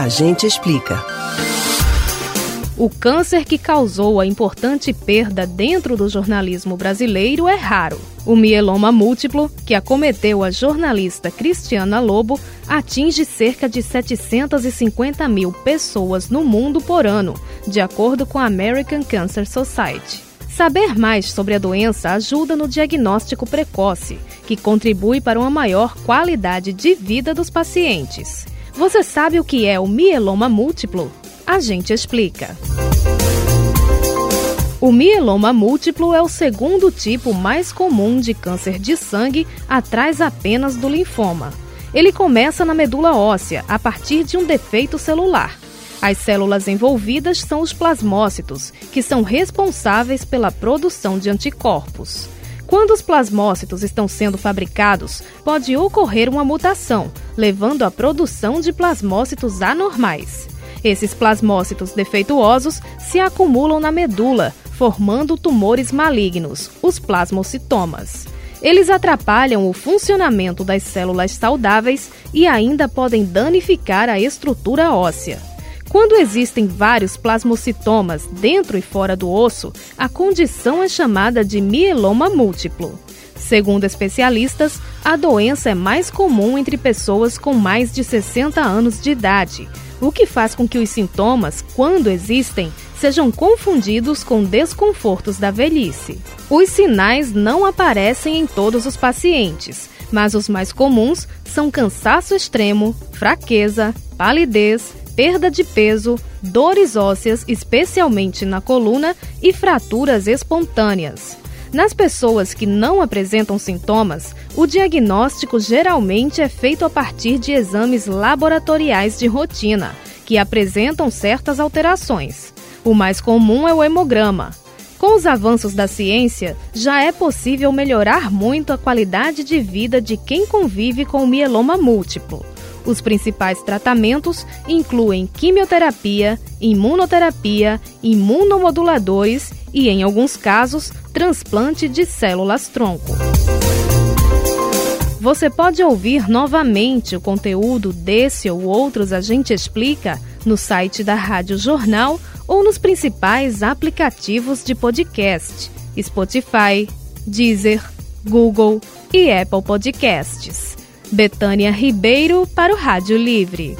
A gente explica. O câncer que causou a importante perda dentro do jornalismo brasileiro é raro. O mieloma múltiplo, que acometeu a jornalista Cristiana Lobo, atinge cerca de 750 mil pessoas no mundo por ano, de acordo com a American Cancer Society. Saber mais sobre a doença ajuda no diagnóstico precoce, que contribui para uma maior qualidade de vida dos pacientes. Você sabe o que é o mieloma múltiplo? A gente explica. O mieloma múltiplo é o segundo tipo mais comum de câncer de sangue, atrás apenas do linfoma. Ele começa na medula óssea, a partir de um defeito celular. As células envolvidas são os plasmócitos, que são responsáveis pela produção de anticorpos. Quando os plasmócitos estão sendo fabricados, pode ocorrer uma mutação, levando à produção de plasmócitos anormais. Esses plasmócitos defeituosos se acumulam na medula, formando tumores malignos, os plasmocitomas. Eles atrapalham o funcionamento das células saudáveis e ainda podem danificar a estrutura óssea. Quando existem vários plasmocitomas dentro e fora do osso, a condição é chamada de mieloma múltiplo. Segundo especialistas, a doença é mais comum entre pessoas com mais de 60 anos de idade, o que faz com que os sintomas, quando existem, sejam confundidos com desconfortos da velhice. Os sinais não aparecem em todos os pacientes, mas os mais comuns são cansaço extremo, fraqueza, palidez, perda de peso, dores ósseas, especialmente na coluna, e fraturas espontâneas. Nas pessoas que não apresentam sintomas, o diagnóstico geralmente é feito a partir de exames laboratoriais de rotina, que apresentam certas alterações. O mais comum é o hemograma. Com os avanços da ciência, já é possível melhorar muito a qualidade de vida de quem convive com o mieloma múltiplo. Os principais tratamentos incluem quimioterapia, imunoterapia, imunomoduladores e, em alguns casos, transplante de células-tronco. Você pode ouvir novamente o conteúdo desse ou outros A Gente Explica no site da Rádio Jornal ou nos principais aplicativos de podcast: Spotify, Deezer, Google e Apple Podcasts. Betânia Ribeiro para o Rádio Livre.